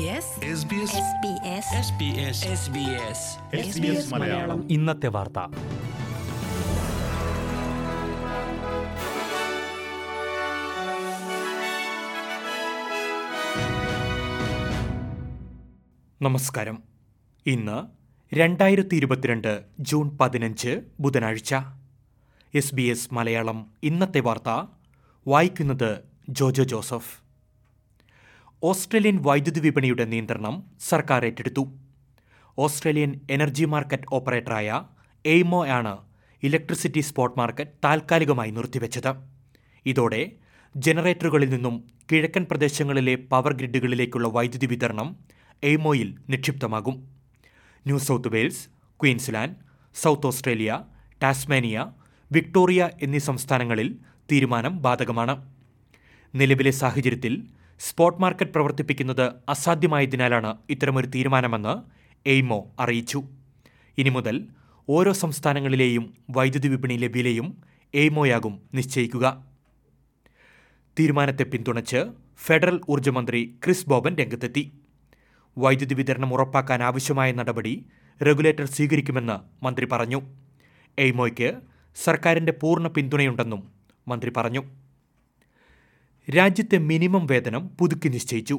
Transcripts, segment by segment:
SBS SBS SBS Malayalam. ഇന്നത്തെ വാർത്ത. നമസ്കാരം. ഇന്ന് രണ്ടായിരത്തി ഇരുപത്തിരണ്ട് ജൂൺ പതിനഞ്ച് ബുധനാഴ്ച. എസ് ബി എസ് മലയാളം ഇന്നത്തെ വാർത്ത. വായിക്കുന്നത് ജോജോ ജോസഫ്. ഓസ്ട്രേലിയൻ വൈദ്യുതി വിപണിയുടെ നിയന്ത്രണം സർക്കാർ ഏറ്റെടുത്തു. ഓസ്ട്രേലിയൻ എനർജി മാർക്കറ്റ് ഓപ്പറേറ്ററായ എയ്മോ ആണ് ഇലക്ട്രിസിറ്റി സ്പോട്ട് മാർക്കറ്റ് താൽക്കാലികമായി നിർത്തിവെച്ചത്. ഇതോടെ ജനറേറ്ററുകളിൽ നിന്നും കിഴക്കൻ പ്രദേശങ്ങളിലെ പവർ ഗ്രിഡുകളിലേക്കുള്ള വൈദ്യുതി വിതരണം എയ്മോയിൽ നിക്ഷിപ്തമാകും. New South Wales Queensland South Australia Tasmania Victoria എന്നീ സംസ്ഥാനങ്ങളിൽ തീരുമാനം ബാധകമാണ്. നിലവിലെ സാഹചര്യത്തിൽ സ്പോട്ട് മാർക്കറ്റ് പ്രവർത്തിപ്പിക്കുന്നത് അസാധ്യമായതിനാലാണ് ഇത്തരമൊരു തീരുമാനമെന്ന് എയ്മോ അറിയിച്ചു. ഇനി മുതൽ ഓരോ സംസ്ഥാനങ്ങളിലെയും വൈദ്യുതി വിപണിയിലെ വിലയും എയ്മോയാകും നിശ്ചയിക്കുക. തീരുമാനത്തെ പിന്തുണച്ച് ഫെഡറൽ ഊർജമന്ത്രി ക്രിസ് ബോബൻ രംഗത്തെത്തി. വൈദ്യുതി വിതരണം ഉറപ്പാക്കാൻ ആവശ്യമായ നടപടി റെഗുലേറ്റർ സ്വീകരിക്കുമെന്ന് മന്ത്രി പറഞ്ഞു. എയ്മോയ്ക്ക് സർക്കാരിന്റെ പൂർണ പിന്തുണയുണ്ടെന്നും മന്ത്രി പറഞ്ഞു. രാജ്യത്തെ മിനിമം വേതനം പുതുക്കി നിശ്ചയിച്ചു.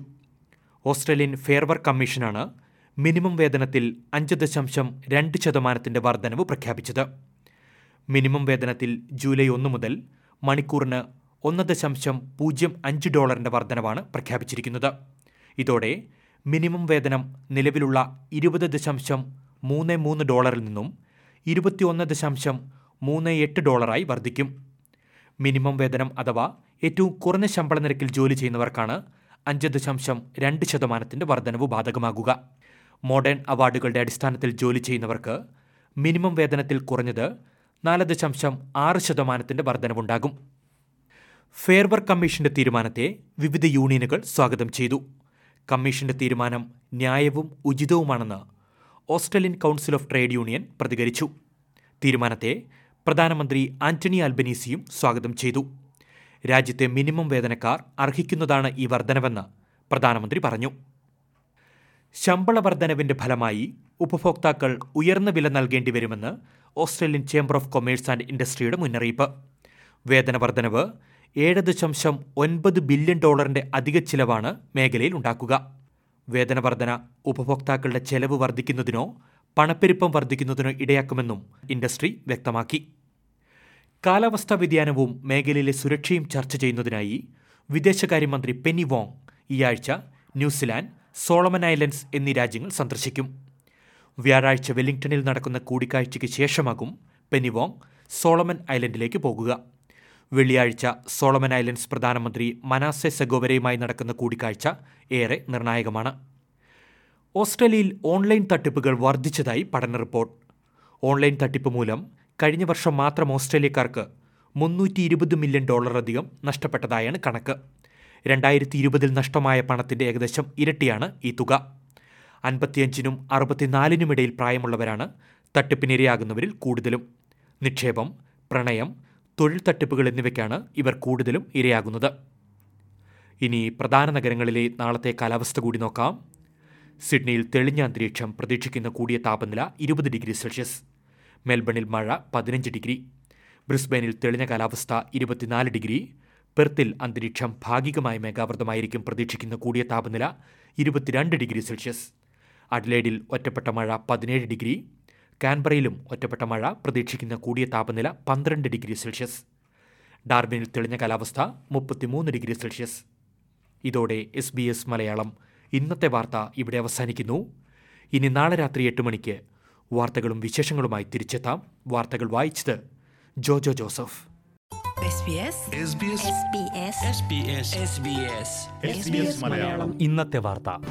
ഓസ്ട്രേലിയൻ ഫെയർ വർക്ക് കമ്മീഷനാണ് മിനിമം വേതനത്തിൽ അഞ്ച് ദശാംശം രണ്ട് ശതമാനത്തിന്റെ വർധനവ് പ്രഖ്യാപിച്ചത്. മിനിമം വേതനത്തിൽ ജൂലൈ ഒന്ന് മുതൽ മണിക്കൂറിന് ഒന്ന് ദശാംശം പൂജ്യം അഞ്ച് ഡോളറിന്റെ വർധനവാണ് പ്രഖ്യാപിച്ചിരിക്കുന്നത്. ഇതോടെ മിനിമം വേതനം നിലവിലുള്ള ഇരുപത് ദശാംശം മൂന്ന് മൂന്ന് ഡോളറിൽ നിന്നും ഇരുപത്തിയൊന്ന് ദശാംശം മൂന്ന് എട്ട് ഡോളറായി വർദ്ധിക്കും മിനിമം വേതനം അഥവാ ഏറ്റവും കുറഞ്ഞ ശമ്പള നിരക്കിൽ ജോലി ചെയ്യുന്നവർക്കാണ് അഞ്ച് ദശാംശം രണ്ട് ശതമാനത്തിന്റെ വർധനവ് ബാധകമാകുക. മോഡേൺ അവാർഡുകളുടെ അടിസ്ഥാനത്തിൽ ജോലി ചെയ്യുന്നവർക്ക് മിനിമം വേതനത്തിൽ കുറഞ്ഞത് നാല് ദശാംശം ആറ് ശതമാനത്തിന്റെ വർധനവുണ്ടാകും. ഫെയർ വർക്ക് കമ്മീഷന്റെ തീരുമാനത്തെ വിവിധ യൂണിയനുകൾ സ്വാഗതം ചെയ്തു. കമ്മീഷന്റെ തീരുമാനം ന്യായവും ഉചിതവുമാണെന്ന് Australian council of trade union പ്രതികരിച്ചു. തീരുമാനത്തെ പ്രധാനമന്ത്രി ആന്റണി അൽബനീസിയും സ്വാഗതം ചെയ്തു. രാജ്യത്തെ മിനിമം വേതനക്കാർ അർഹിക്കുന്നതാണ് ഈ വർധനവെന്ന് പ്രധാനമന്ത്രി പറഞ്ഞു. ശമ്പള വർധനവിന്റെ ഫലമായി ഉപഭോക്താക്കൾ ഉയർന്ന വില നൽകേണ്ടി വരുമെന്ന് Australian chamber of commerce and ഇൻഡസ്ട്രിയുടെ മുന്നറിയിപ്പ്. വേതന വർധനവ് ഏഴ് ദശാംശം ഒൻപത് ബില്യൺ ഡോളറിന്റെ അധിക ചിലവാണ് മേഖലയിൽ ഉണ്ടാക്കുക. വേതന വർധന ഉപഭോക്താക്കളുടെ ചെലവ് വർദ്ധിക്കുന്നതിനോ പണപ്പെരുപ്പം വർദ്ധിക്കുന്നതിനോ ഇടയാക്കുമെന്നും ഇൻഡസ്ട്രി വ്യക്തമാക്കി. കാലാവസ്ഥാ വ്യതിയാനവും മേഖലയിലെ സുരക്ഷയും ചർച്ച ചെയ്യുന്നതിനായി വിദേശകാര്യമന്ത്രി പെന്നി വോങ് ഈ ആഴ്ച ന്യൂസിലാൻഡ് സോളമൻ ഐലൻഡ്സ് എന്നീ രാജ്യങ്ങൾ സന്ദർശിക്കും. വ്യാഴാഴ്ച വെല്ലിംഗ്ടണിൽ നടക്കുന്ന കൂടിക്കാഴ്ചയ്ക്ക് ശേഷമാകും പെന്നി വോങ് സോളമൻ ഐലൻഡിലേക്ക് പോകുക. വെള്ളിയാഴ്ച സോളമൻ ഐലൻഡ്സ് പ്രധാനമന്ത്രി മനാസെ സെഗോവരയുമായി നടക്കുന്ന കൂടിക്കാഴ്ച ഏറെ നിർണായകമാണ്. ഓസ്ട്രേലിയയിൽ ഓൺലൈൻ തട്ടിപ്പുകൾ വർദ്ധിച്ചതായി പഠന റിപ്പോർട്ട്. ഓൺലൈൻ തട്ടിപ്പ് മൂലം കഴിഞ്ഞ വർഷം മാത്രം ഓസ്ട്രേലിയക്കാർക്ക് മുന്നൂറ്റി ഇരുപത് മില്യൺ ഡോളറധികം നഷ്ടപ്പെട്ടതായാണ് കണക്ക്. രണ്ടായിരത്തി ഇരുപതിൽ നഷ്ടമായ പണത്തിന്റെ ഏകദേശം ഇരട്ടിയാണ് ഈ തുക. അൻപത്തിയഞ്ചിനും അറുപത്തിനാലിനുമിടയിൽ പ്രായമുള്ളവരാണ് തട്ടിപ്പിനിരയാകുന്നവരിൽ കൂടുതലും. നിക്ഷേപം പ്രണയം തൊഴിൽ തട്ടിപ്പുകൾ എന്നിവയ്ക്കാണ് ഇവർ കൂടുതലും ഇരയാകുന്നത്. ഇനി പ്രധാന നഗരങ്ങളിലെ നാളത്തെ കാലാവസ്ഥ കൂടി നോക്കാം. സിഡ്നിയിൽ തെളിഞ്ഞ അന്തരീക്ഷം പ്രതീക്ഷിക്കുന്ന കൂടിയ താപനില ഇരുപത് ഡിഗ്രി സെൽഷ്യസ്. മെൽബണിൽ മഴ പതിനഞ്ച് ഡിഗ്രി. ബ്രിസ്ബെയിനിൽ തെളിഞ്ഞ കാലാവസ്ഥ ഇരുപത്തിനാല് ഡിഗ്രി. പെർത്തിൽ അന്തരീക്ഷം ഭാഗികമായി മേഘാവൃതമായിരിക്കും പ്രതീക്ഷിക്കുന്ന കൂടിയ താപനില ഇരുപത്തിരണ്ട് ഡിഗ്രി സെൽഷ്യസ്. അഡ്ലേഡിൽ ഒറ്റപ്പെട്ട മഴ പതിനേഴ് ഡിഗ്രി. കാൻബറയിലും ഒറ്റപ്പെട്ട മഴ പ്രതീക്ഷിക്കുന്ന കൂടിയ താപനില പന്ത്രണ്ട് ഡിഗ്രി സെൽഷ്യസ്. ഡാർബിനിൽ തെളിഞ്ഞ കാലാവസ്ഥ മുപ്പത്തിമൂന്ന് ഡിഗ്രി സെൽഷ്യസ്. ഇതോടെ എസ് ബി എസ് മലയാളം. ഇന്നത്തെ വാർത്ത ഇവിടെ അവസാനിക്കുന്നു. ഇനി നാളെ രാത്രി എട്ട് മണിക്ക് വാർത്തകളും വിശേഷങ്ങളുമായി തിരിച്ചെത്താം. വാർത്തകൾ വായിച്ചത് Jojo Joseph. SBS SBS SBS Malayalam. ഇന്നത്തെ വാർത്ത.